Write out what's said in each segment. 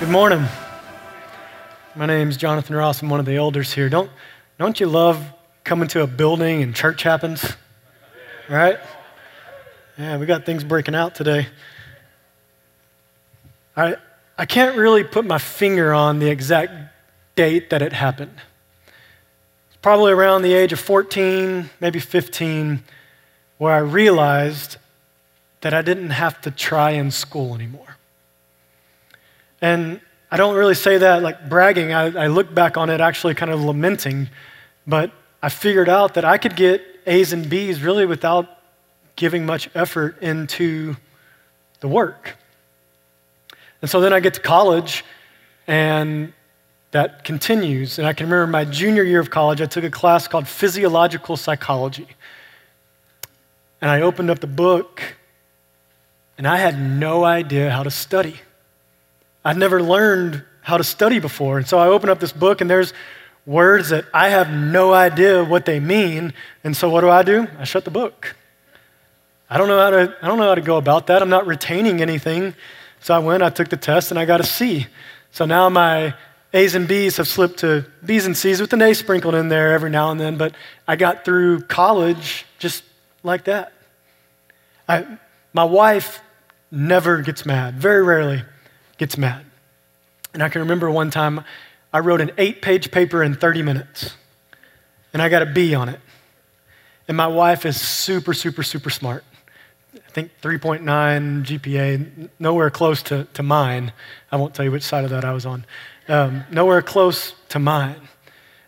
Good morning. My name is Jonathan Ross. I'm one of the elders here. Don't, don't you love coming to a building and church happens? Right? Yeah, we got things breaking out today. I, I can't really put my finger on the exact date that it happened. It's probably around the age of 14, maybe 15, where I realized that I didn't have to try in school anymore. And I don't really say that like bragging. I, I look back on it actually kind of lamenting, but I figured out that I could get A's and B's really without giving much effort into the work. And so then I get to college, and that continues. And I can remember my junior year of college, I took a class called Physiological Psychology. And I opened up the book, and I had no idea how to study. I'd never learned how to study before. And so I open up this book, and there's words that I have no idea what they mean. And so what do I do? I shut the book. I don't know how to, I don't know how to go about that. I'm not retaining anything. So I went, I took the test, and I got a C. So now my A's and B's have slipped to B's and C's with an A sprinkled in there every now and then, but I got through college just like that. I, my wife never gets mad, very rarely gets mad. And I can remember one time I wrote an eight page paper in 30 minutes, and I got a B on it. And my wife is super, super, super smart. I think 3.9 GPA, nowhere close to, to mine. I won't tell you which side of that I was on. Um, nowhere close to mine.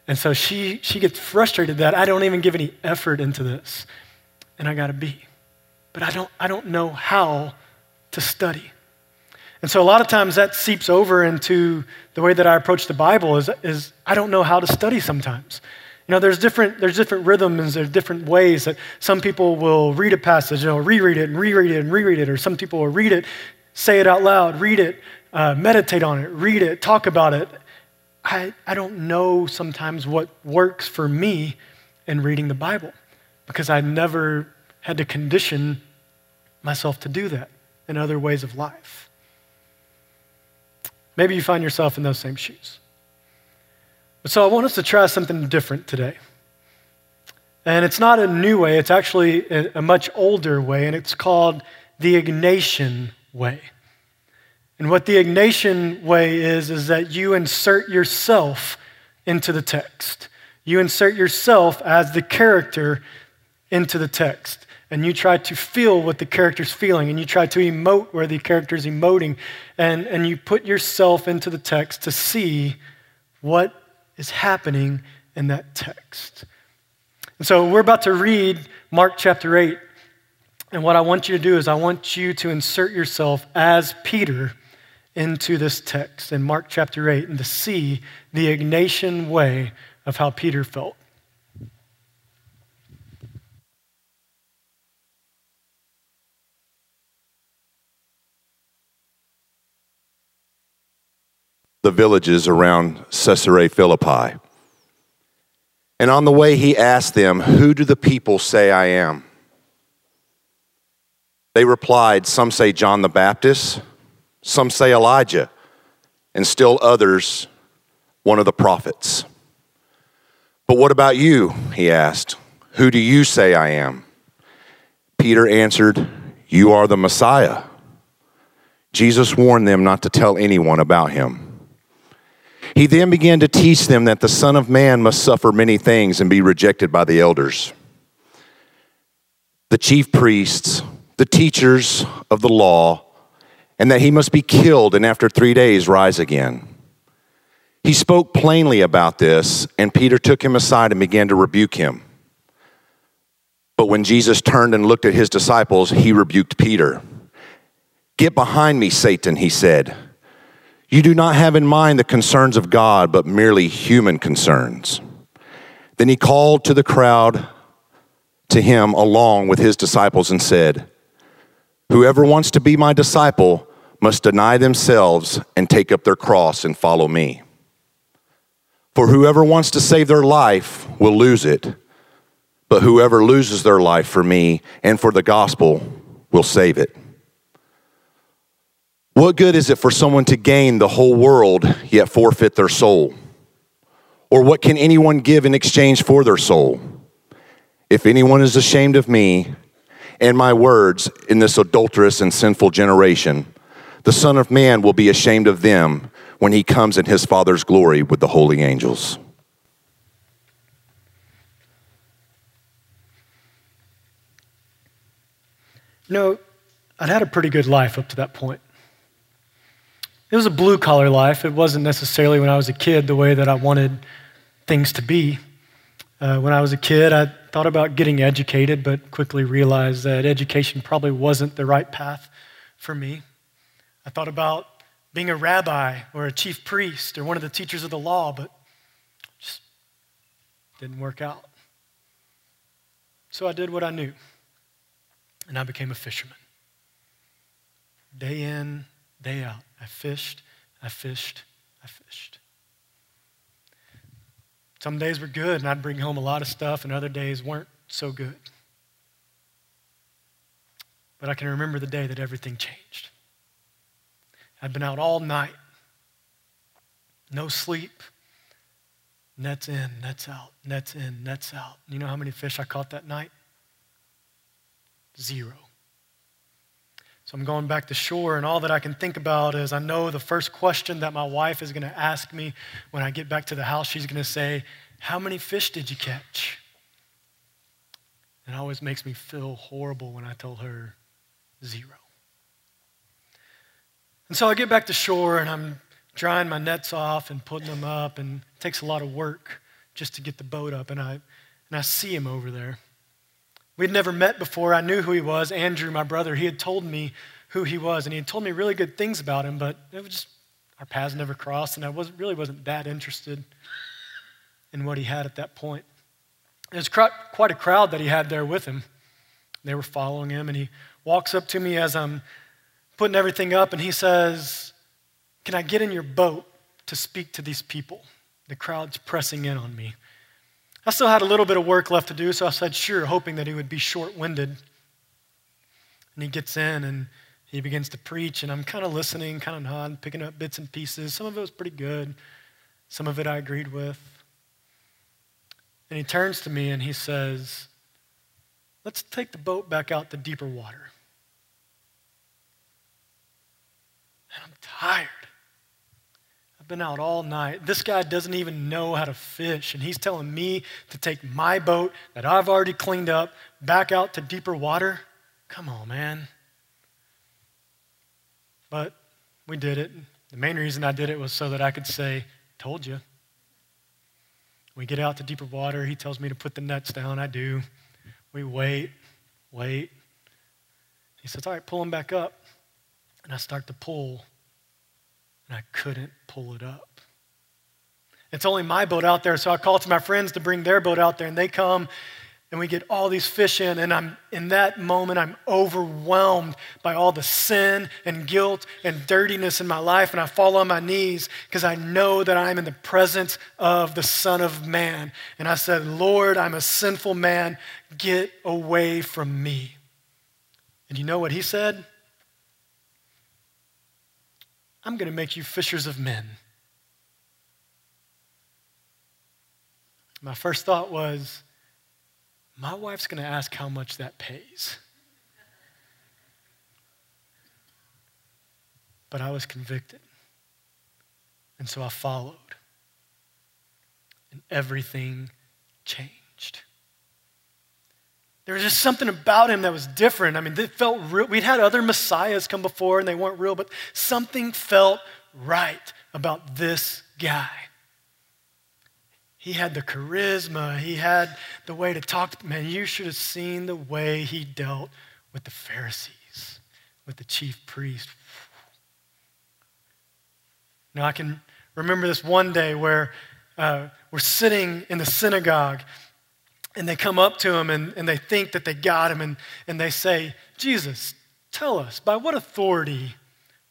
And so she, she gets frustrated that I don't even give any effort into this. And I got a B. But I don't, I don't know how to study. And so a lot of times that seeps over into the way that I approach the Bible is, is I don't know how to study sometimes. You know, there's different, there's different rhythms, there's different ways that some people will read a passage, know, reread it and reread it and reread it, or some people will read it, say it out loud, read it, uh, meditate on it, read it, talk about it. I, I don't know sometimes what works for me in reading the Bible because I never had to condition myself to do that in other ways of life. Maybe you find yourself in those same shoes. So I want us to try something different today. And it's not a new way, it's actually a, much older way, and it's called the Ignatian way. And what the Ignatian way is, is that you insert yourself into the text. You insert yourself as the character into the text and you try to feel what the character's feeling, and you try to emote where the character's emoting, and, and you put yourself into the text to see what is happening in that text. And so we're about to read Mark chapter 8. And what I want you to do is, I want you to insert yourself as Peter into this text in Mark chapter 8 and to see the Ignatian way of how Peter felt. The villages around Caesarea Philippi. And on the way, he asked them, Who do the people say I am? They replied, Some say John the Baptist, some say Elijah, and still others, one of the prophets. But what about you? He asked. Who do you say I am? Peter answered, You are the Messiah. Jesus warned them not to tell anyone about him. He then began to teach them that the Son of Man must suffer many things and be rejected by the elders, the chief priests, the teachers of the law, and that he must be killed and after three days rise again. He spoke plainly about this, and Peter took him aside and began to rebuke him. But when Jesus turned and looked at his disciples, he rebuked Peter. Get behind me, Satan, he said. You do not have in mind the concerns of God, but merely human concerns. Then he called to the crowd to him along with his disciples and said, Whoever wants to be my disciple must deny themselves and take up their cross and follow me. For whoever wants to save their life will lose it, but whoever loses their life for me and for the gospel will save it. What good is it for someone to gain the whole world yet forfeit their soul? Or what can anyone give in exchange for their soul? If anyone is ashamed of me and my words in this adulterous and sinful generation, the Son of Man will be ashamed of them when he comes in his Father's glory with the holy angels. You know, I'd had a pretty good life up to that point. It was a blue collar life. It wasn't necessarily when I was a kid the way that I wanted things to be. Uh, when I was a kid, I thought about getting educated, but quickly realized that education probably wasn't the right path for me. I thought about being a rabbi or a chief priest or one of the teachers of the law, but just didn't work out. So I did what I knew, and I became a fisherman. Day in, day out, I fished, I fished, I fished. Some days were good, and I'd bring home a lot of stuff, and other days weren't so good. But I can remember the day that everything changed. I'd been out all night, no sleep, nets in, nets out, nets in, nets out. You know how many fish I caught that night? Zero. So I'm going back to shore, and all that I can think about is I know the first question that my wife is going to ask me when I get back to the house, she's going to say, How many fish did you catch? It always makes me feel horrible when I tell her zero. And so I get back to shore and I'm drying my nets off and putting them up, and it takes a lot of work just to get the boat up. And I, and I see him over there. We'd never met before. I knew who he was. Andrew, my brother, he had told me who he was, and he had told me really good things about him, but it was just, our paths never crossed, and I wasn't, really wasn't that interested in what he had at that point. It was quite a crowd that he had there with him. They were following him, and he walks up to me as I'm putting everything up, and he says, Can I get in your boat to speak to these people? The crowd's pressing in on me. I still had a little bit of work left to do, so I said, sure, hoping that he would be short winded. And he gets in and he begins to preach, and I'm kind of listening, kind of nodding, picking up bits and pieces. Some of it was pretty good, some of it I agreed with. And he turns to me and he says, Let's take the boat back out to deeper water. And I'm tired been out all night. This guy doesn't even know how to fish, and he's telling me to take my boat that I've already cleaned up back out to deeper water. Come on, man. But we did it. The main reason I did it was so that I could say, Told you. We get out to deeper water. He tells me to put the nets down. I do. We wait, wait. He says, All right, pull them back up. And I start to pull and I couldn't pull it up. It's only my boat out there, so I call to my friends to bring their boat out there, and they come and we get all these fish in and i'm in that moment i'm overwhelmed by all the sin and guilt and dirtiness in my life and i fall on my knees because i know that i'm in the presence of the son of man. And i said lord i'm a sinful man. Get away from me. And you know what he said I'm going to make you fishers of men. My first thought was, my wife's going to ask how much that pays. But I was convicted. And so I followed. And everything changed. There was just something about him that was different. I mean, it felt real. We'd had other messiahs come before and they weren't real, but something felt right about this guy. He had the charisma, he had the way to talk. Man, you should have seen the way he dealt with the Pharisees, with the chief priest. Now, I can remember this one day where uh, we're sitting in the synagogue and they come up to him and, and they think that they got him and, and they say, Jesus, tell us, by what authority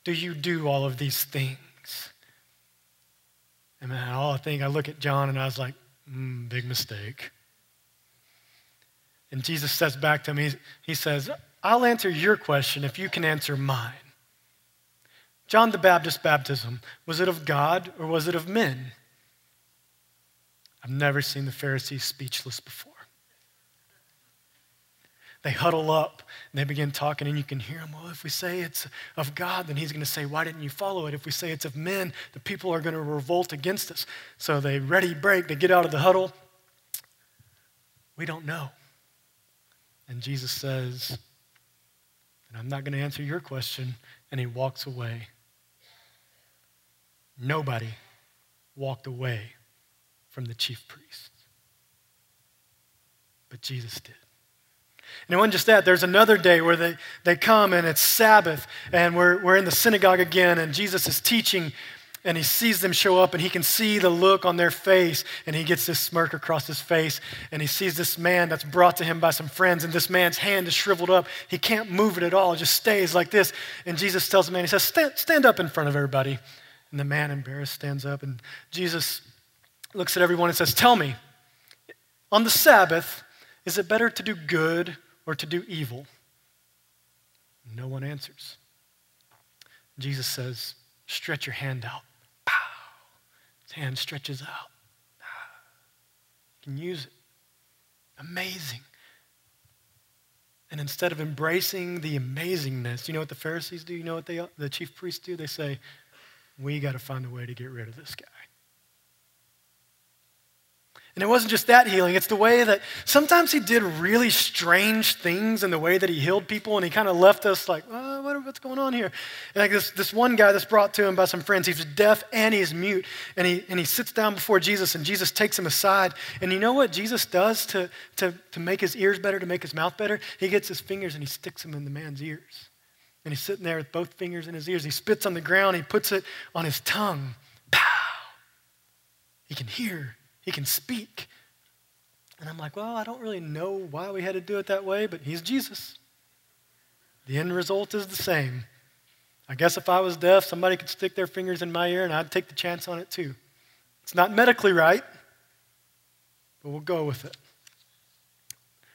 do you do all of these things? And man, all I think, I look at John and I was like, mm, big mistake. And Jesus says back to him, he, he says, I'll answer your question if you can answer mine. John the Baptist baptism, was it of God or was it of men? I've never seen the Pharisees speechless before. They huddle up and they begin talking, and you can hear them. Well, oh, if we say it's of God, then he's going to say, Why didn't you follow it? If we say it's of men, the people are going to revolt against us. So they ready break, they get out of the huddle. We don't know. And Jesus says, And I'm not going to answer your question. And he walks away. Nobody walked away from the chief priests. But Jesus did. And it wasn't just that. There's another day where they, they come and it's Sabbath, and we're, we're in the synagogue again, and Jesus is teaching, and he sees them show up, and he can see the look on their face, and he gets this smirk across his face, and he sees this man that's brought to him by some friends, and this man's hand is shriveled up. He can't move it at all, it just stays like this. And Jesus tells the man, He says, Stand, stand up in front of everybody. And the man, embarrassed, stands up, and Jesus looks at everyone and says, Tell me, on the Sabbath, is it better to do good or to do evil? No one answers. Jesus says, Stretch your hand out. Pow. His hand stretches out. You can use it. Amazing. And instead of embracing the amazingness, you know what the Pharisees do? You know what they, the chief priests do? They say, We got to find a way to get rid of this guy. And it wasn't just that healing, it's the way that sometimes he did really strange things in the way that he healed people, and he kind of left us like, oh, what's going on here? And like this, this one guy that's brought to him by some friends, he's deaf and he's mute, and he, and he sits down before Jesus, and Jesus takes him aside. And you know what Jesus does to, to, to make his ears better, to make his mouth better? He gets his fingers and he sticks them in the man's ears. And he's sitting there with both fingers in his ears. He spits on the ground, he puts it on his tongue. Pow! He can hear he can speak. And I'm like, well, I don't really know why we had to do it that way, but he's Jesus. The end result is the same. I guess if I was deaf, somebody could stick their fingers in my ear and I'd take the chance on it too. It's not medically right, but we'll go with it.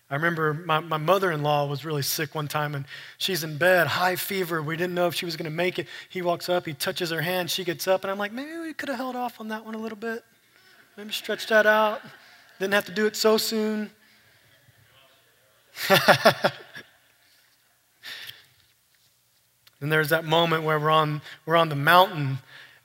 I remember my, my mother in law was really sick one time and she's in bed, high fever. We didn't know if she was going to make it. He walks up, he touches her hand, she gets up, and I'm like, maybe we could have held off on that one a little bit. Maybe stretch that out. Didn't have to do it so soon. and there's that moment where we're on, we're on the mountain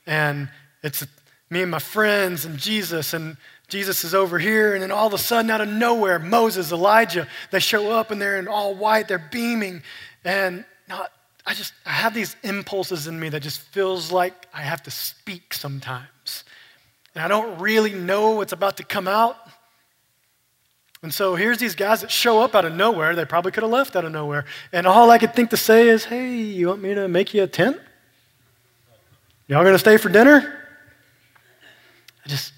and it's me and my friends and Jesus, and Jesus is over here, and then all of a sudden, out of nowhere, Moses, Elijah, they show up and they're in all white, they're beaming. And not, I just I have these impulses in me that just feels like I have to speak sometimes and I don't really know what's about to come out. And so here's these guys that show up out of nowhere. They probably could have left out of nowhere. And all I could think to say is, hey, you want me to make you a tent? Y'all gonna stay for dinner? I just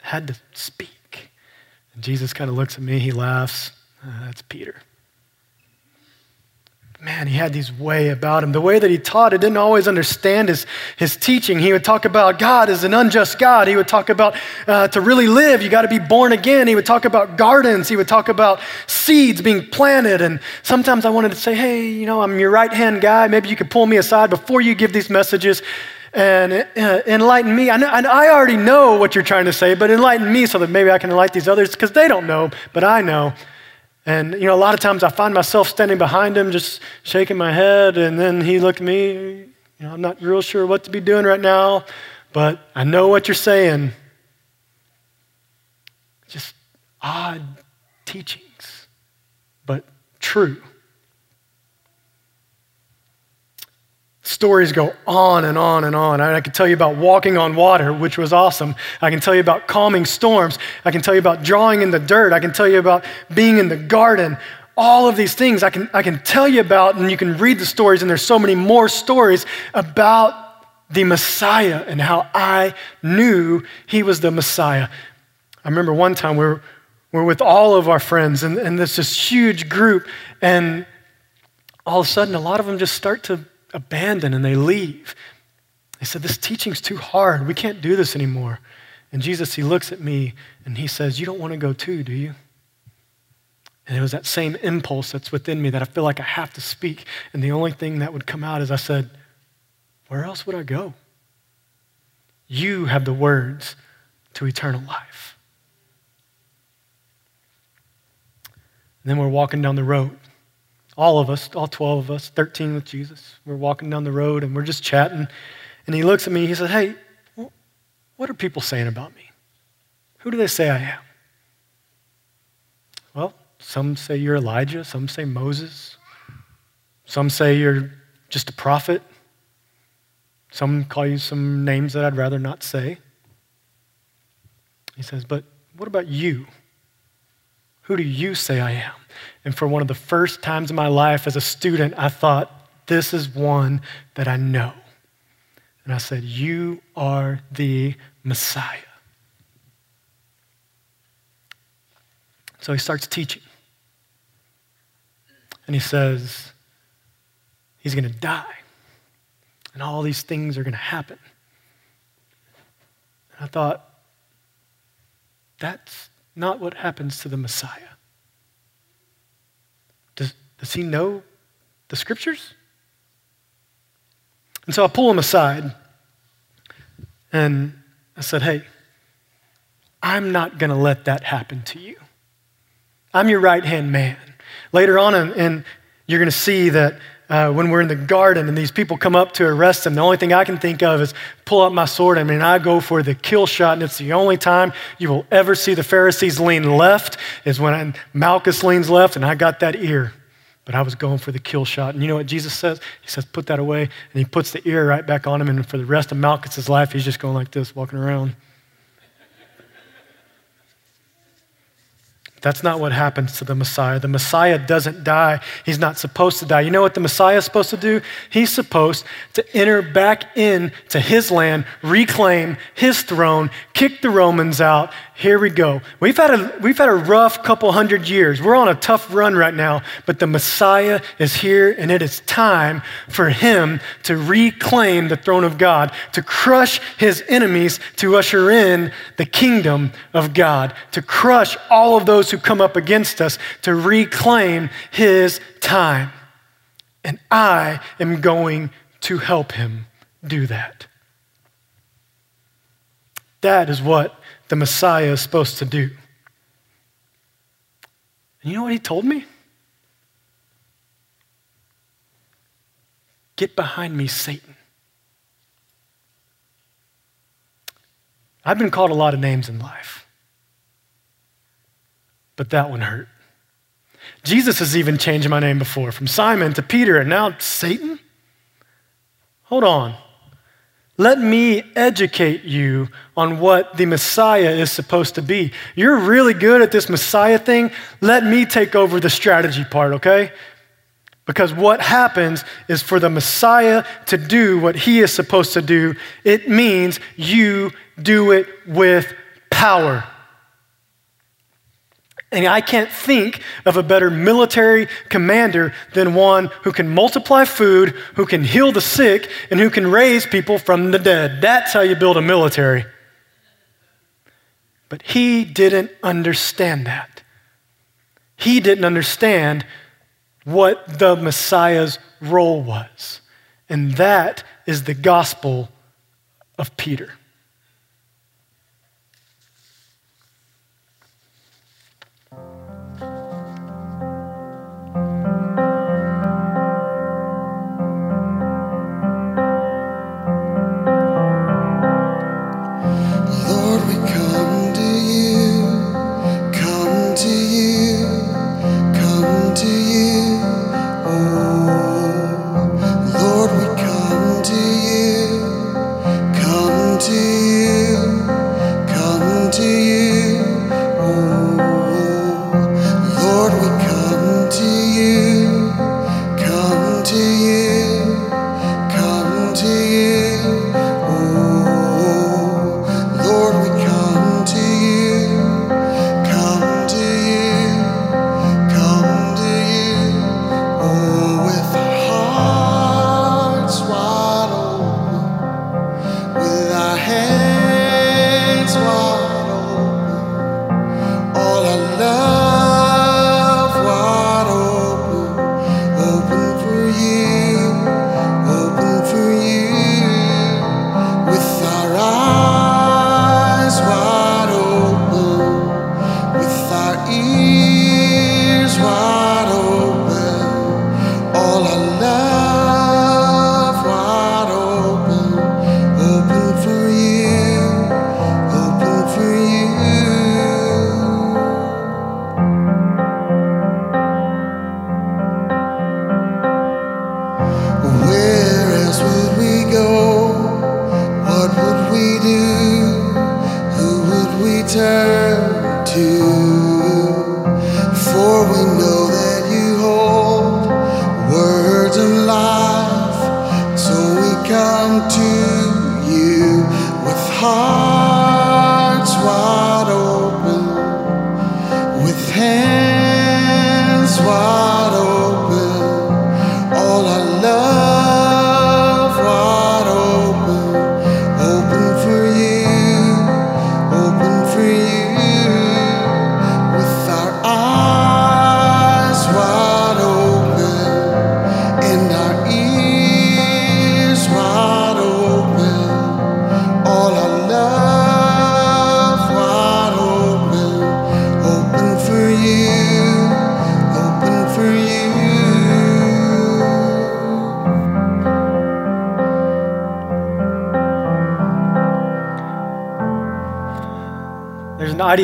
had to speak. And Jesus kind of looks at me, he laughs. Uh, that's Peter man, he had these way about him. The way that he taught, I didn't always understand his, his teaching. He would talk about God as an unjust God. He would talk about uh, to really live, you got to be born again. He would talk about gardens. He would talk about seeds being planted. And sometimes I wanted to say, hey, you know, I'm your right hand guy. Maybe you could pull me aside before you give these messages and uh, enlighten me. I, know, I already know what you're trying to say, but enlighten me so that maybe I can enlighten these others because they don't know, but I know. And, you know, a lot of times I find myself standing behind him, just shaking my head, and then he looked at me, you know, I'm not real sure what to be doing right now, but I know what you're saying. Just odd teachings, but true. Stories go on and on and on. I, can tell you about walking on water, which was awesome. I can tell you about calming storms. I can tell you about drawing in the dirt. I can tell you about being in the garden. All of these things I can, I can tell you about, and you can read the stories, and there's so many more stories about the Messiah and how I knew he was the Messiah. I remember one time we were, we were with all of our friends, and, and this, this huge group, and all of a sudden, a lot of them just start to abandon and they leave. They said, This teaching's too hard. We can't do this anymore. And Jesus, he looks at me and he says, You don't want to go too, do you? And it was that same impulse that's within me that I feel like I have to speak. And the only thing that would come out is I said, where else would I go? You have the words to eternal life. And then we're walking down the road. All of us, all 12 of us, 13 with Jesus. We're walking down the road and we're just chatting. And he looks at me, he says, Hey, what are people saying about me? Who do they say I am? Well, some say you're Elijah, some say Moses, some say you're just a prophet, some call you some names that I'd rather not say. He says, But what about you? Who do you say I am? And for one of the first times in my life as a student, I thought, This is one that I know. And I said, You are the Messiah. So he starts teaching. And he says, He's going to die. And all these things are going to happen. And I thought, that's not what happens to the Messiah. Does, he know the scriptures? And so I pull him aside and I said, Hey, I'm not going to let that happen to you. I'm your right hand man. Later on, and you're going to see that uh, when we're in the garden and these people come up to arrest him, the only thing I can think of is pull out my sword. I mean, I go for the kill shot, and it's the only time you will ever see the Pharisees lean left is when Malchus leans left, and I got that ear. But I was going for the kill shot. And you know what Jesus says? He says, put that away. And he puts the ear right back on him. And for the rest of Malchus's life, he's just going like this, walking around. That's not what happens to the Messiah. The Messiah doesn't die. He's not supposed to die. You know what the Messiah is supposed to do? He's supposed to enter back into his land, reclaim his throne, kick the Romans out. Here we go. We've had a, we've had a rough couple hundred years. We're on a tough run right now, but the Messiah is here, and it is time for him to reclaim the throne of God, to crush his enemies, to usher in the kingdom of God, to crush all of those who come up against us to reclaim his time. And I am going to help him do that. That is what the Messiah is supposed to do. And you know what he told me? Get behind me, Satan. I've been called a lot of names in life but that one hurt. Jesus has even changed my name before from Simon to Peter and now Satan? Hold on. Let me educate you on what the Messiah is supposed to be. You're really good at this Messiah thing. Let me take over the strategy part, okay? Because what happens is for the Messiah to do what he is supposed to do, it means you do it with power. And I can't think of a better military commander than one who can multiply food, who can heal the sick, and who can raise people from the dead. That's how you build a military. But he didn't understand that. He didn't understand what the Messiah's role was. And that is the gospel of Peter.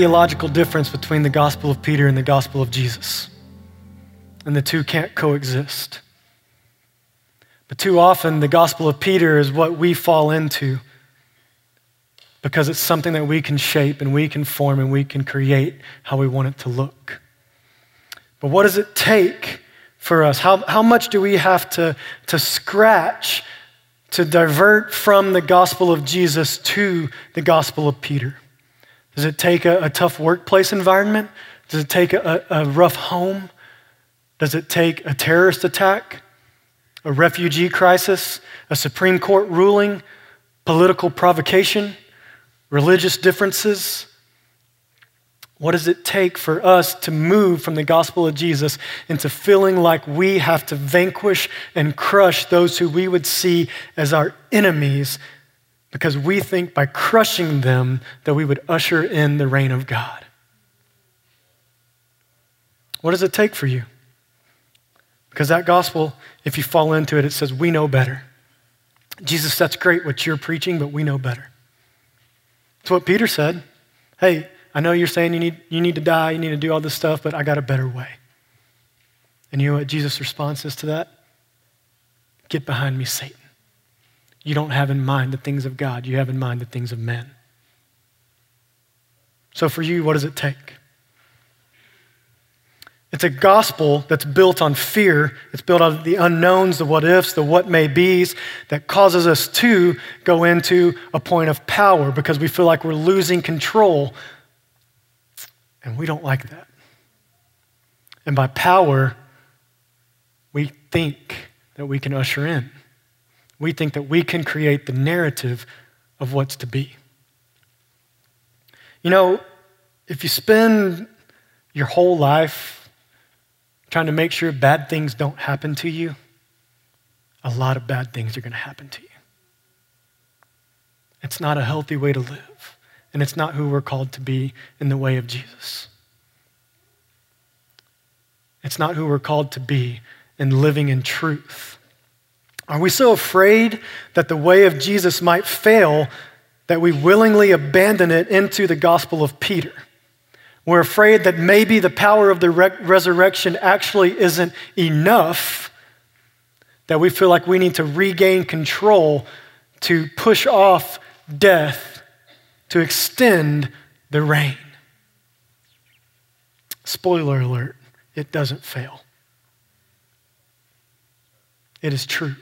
Ideological difference between the gospel of Peter and the gospel of Jesus. And the two can't coexist. But too often, the gospel of Peter is what we fall into because it's something that we can shape and we can form and we can create how we want it to look. But what does it take for us? How, how much do we have to, to scratch to divert from the gospel of Jesus to the gospel of Peter? Does it take a, a tough workplace environment? Does it take a, a rough home? Does it take a terrorist attack, a refugee crisis, a Supreme Court ruling, political provocation, religious differences? What does it take for us to move from the gospel of Jesus into feeling like we have to vanquish and crush those who we would see as our enemies because we think by crushing them that we would usher in the reign of God? What does it take for you? Because that gospel, if you fall into it, it says, We know better. Jesus, that's great what you're preaching, but we know better. It's what Peter said. Hey, I know you're saying you need, you need to die, you need to do all this stuff, but I got a better way. And you know what Jesus' response is to that? Get behind me, Satan. You don't have in mind the things of God, you have in mind the things of men. So for you, what does it take? It's a gospel that's built on fear. It's built on the unknowns, the what ifs, the what may be's, that causes us to go into a point of power because we feel like we're losing control. And we don't like that. And by power, we think that we can usher in. We think that we can create the narrative of what's to be. You know, if you spend your whole life trying to make sure bad things don't happen to you, a lot of bad things are going to happen to you. It's not a healthy way to live, and it's not who we're called to be in the way of Jesus. It's not who we're called to be in living in truth. Are we so afraid that the way of Jesus might fail that we willingly abandon it into the gospel of Peter? We're afraid that maybe the power of the re- resurrection actually isn't enough, that we feel like we need to regain control to push off death, to extend the reign. Spoiler alert, it doesn't fail. It is true.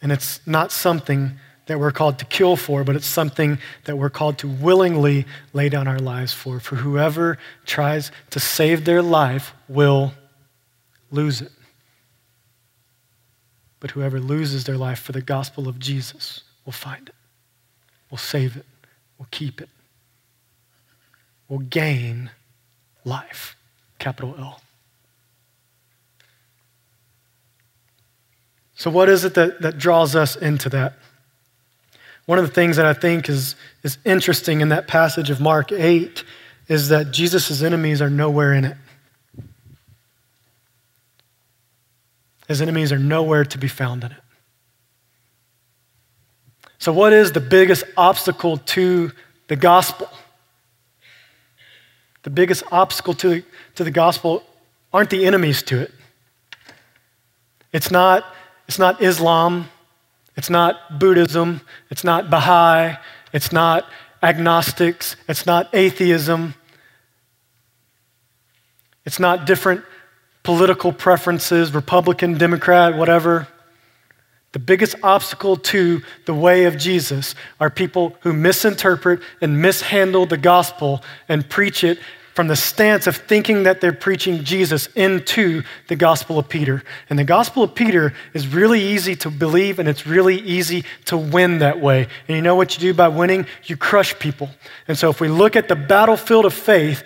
And it's not something that we're called to kill for, but it's something that we're called to willingly lay down our lives for. For whoever tries to save their life will lose it. But whoever loses their life for the gospel of Jesus will find it, will save it, will keep it, will gain life. Capital L. So, what is it that, that draws us into that? One of the things that I think is, is interesting in that passage of Mark 8 is that Jesus' enemies are nowhere in it. His enemies are nowhere to be found in it. So, what is the biggest obstacle to the gospel? The biggest obstacle to, to the gospel aren't the enemies to it. It's not, it's not Islam. It's not Buddhism. It's not Baha'i. It's not agnostics. It's not atheism. It's not different political preferences, Republican, Democrat, whatever. The biggest obstacle to the way of Jesus are people who misinterpret and mishandle the gospel and preach it from the stance of thinking that they're preaching Jesus into the Gospel of Peter. And the Gospel of Peter is really easy to believe and it's really easy to win that way. And you know what you do by winning? You crush people. And so if we look at the battlefield of faith,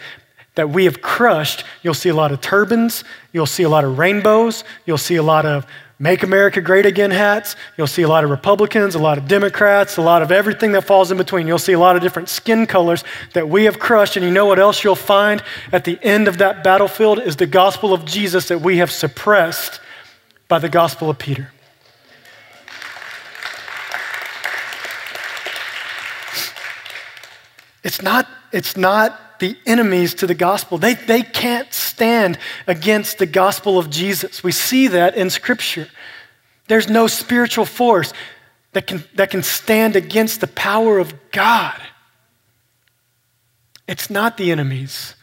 that we have crushed, you'll see a lot of turbans, you'll see a lot of rainbows, you'll see a lot of Make America Great Again hats. You'll see a lot of Republicans, a lot of Democrats, a lot of everything that falls in between. You'll see a lot of different skin colors that we have crushed. And you know what else you'll find at the end of that battlefield is the gospel of Jesus that we have suppressed by the gospel of Peter. It's not, it's not the enemies to the gospel. They, they can't stand against the gospel of Jesus. We see that in Scripture. There's no spiritual force that can, that can stand against the power of God. It's not the enemies.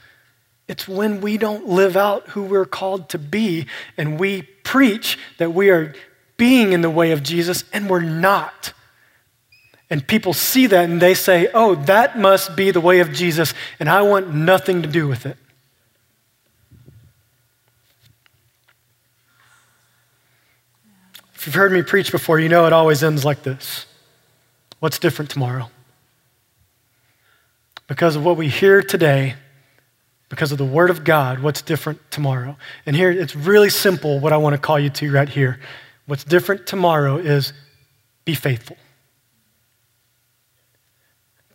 It's when we don't live out who we're called to be and we preach that we are being in the way of Jesus and we're not. And people see that and they say, oh, that must be the way of Jesus, and I want nothing to do with it. If you've heard me preach before, you know it always ends like this What's different tomorrow? Because of what we hear today, because of the Word of God, what's different tomorrow? And here, it's really simple what I want to call you to right here. What's different tomorrow is be faithful.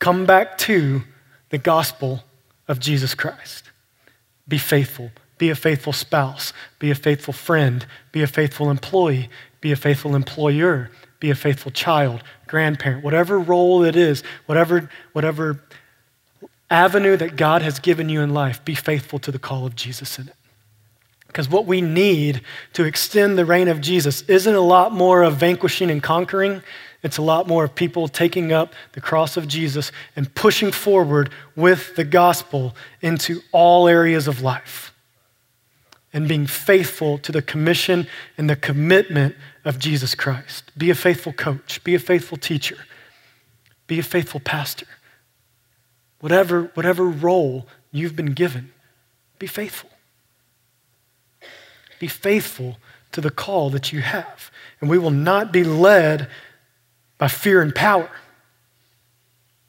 Come back to the gospel of Jesus Christ. Be faithful. Be a faithful spouse. Be a faithful friend. Be a faithful employee. Be a faithful employer. Be a faithful child, grandparent, whatever role it is, whatever, whatever avenue that God has given you in life, be faithful to the call of Jesus in it. Because what we need to extend the reign of Jesus isn't a lot more of vanquishing and conquering. It's a lot more of people taking up the cross of Jesus and pushing forward with the gospel into all areas of life and being faithful to the commission and the commitment of Jesus Christ. Be a faithful coach, be a faithful teacher, be a faithful pastor. Whatever, whatever role you've been given, be faithful. Be faithful to the call that you have. And we will not be led by fear and power.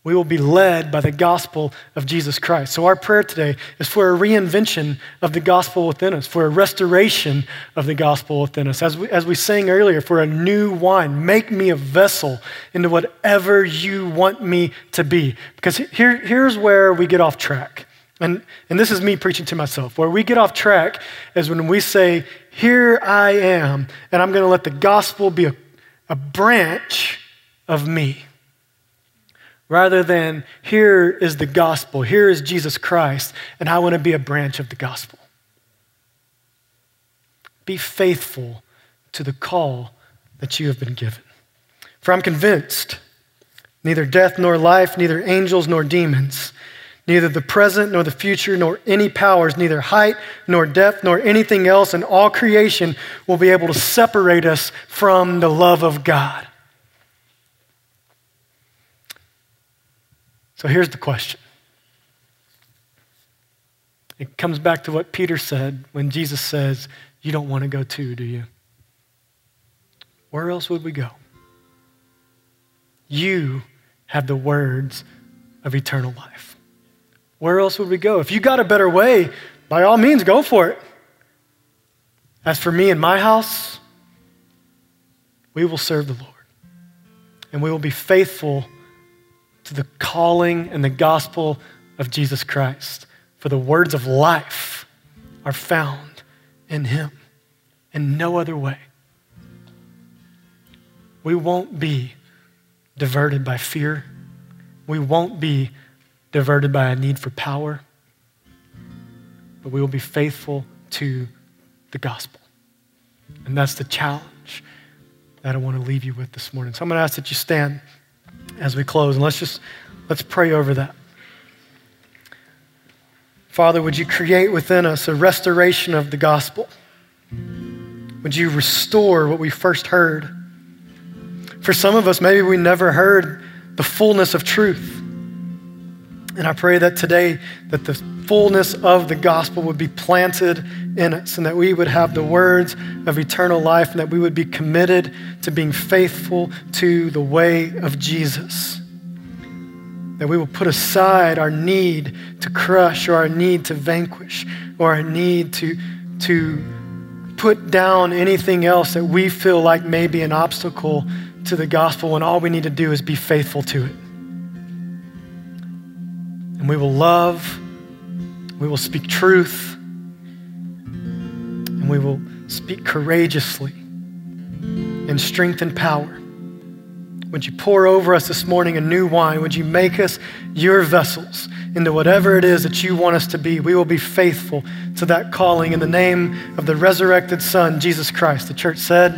We will be led by the gospel of Jesus Christ. So, our prayer today is for a reinvention of the gospel within us, for a restoration of the gospel within us. As we, as we sang earlier, for a new wine, make me a vessel into whatever you want me to be. Because here, here's where we get off track. And, and this is me preaching to myself. Where we get off track is when we say, Here I am, and I'm going to let the gospel be a, a branch of me. Rather than, Here is the gospel, here is Jesus Christ, and I want to be a branch of the gospel. Be faithful to the call that you have been given. For I'm convinced neither death nor life, neither angels nor demons Neither the present nor the future nor any powers, neither height nor depth nor anything else in all creation will be able to separate us from the love of God. So here's the question. It comes back to what Peter said when Jesus says, You don't want to go too, do you? Where else would we go? You have the words of eternal life. Where else would we go? If you got a better way, by all means, go for it. As for me and my house, we will serve the Lord. And we will be faithful to the calling and the gospel of Jesus Christ. For the words of life are found in Him in no other way. We won't be diverted by fear. We won't be diverted by a need for power, but we will be faithful to the gospel. And that's the challenge that I want to leave you with this morning. So I'm going to ask that you stand as we close and let's just let's pray over that. Father, would you create within us a restoration of the gospel? Would you restore what we first heard? For some of us, maybe we never heard the fullness of truth. And I pray that today that the fullness of the gospel would be planted in us and that we would have the words of eternal life and that we would be committed to being faithful to the way of Jesus. That we will put aside our need to crush or our need to vanquish or our need to, to put down anything else that we feel like may be an obstacle to the gospel when all we need to do is be faithful to it. And we will love, we will speak truth, and we will speak courageously in strength and power. Would you pour over us this morning a new wine? Would you make us your vessels into whatever it is that you want us to be? We will be faithful to that calling in the name of the resurrected Son, Jesus Christ. The church said,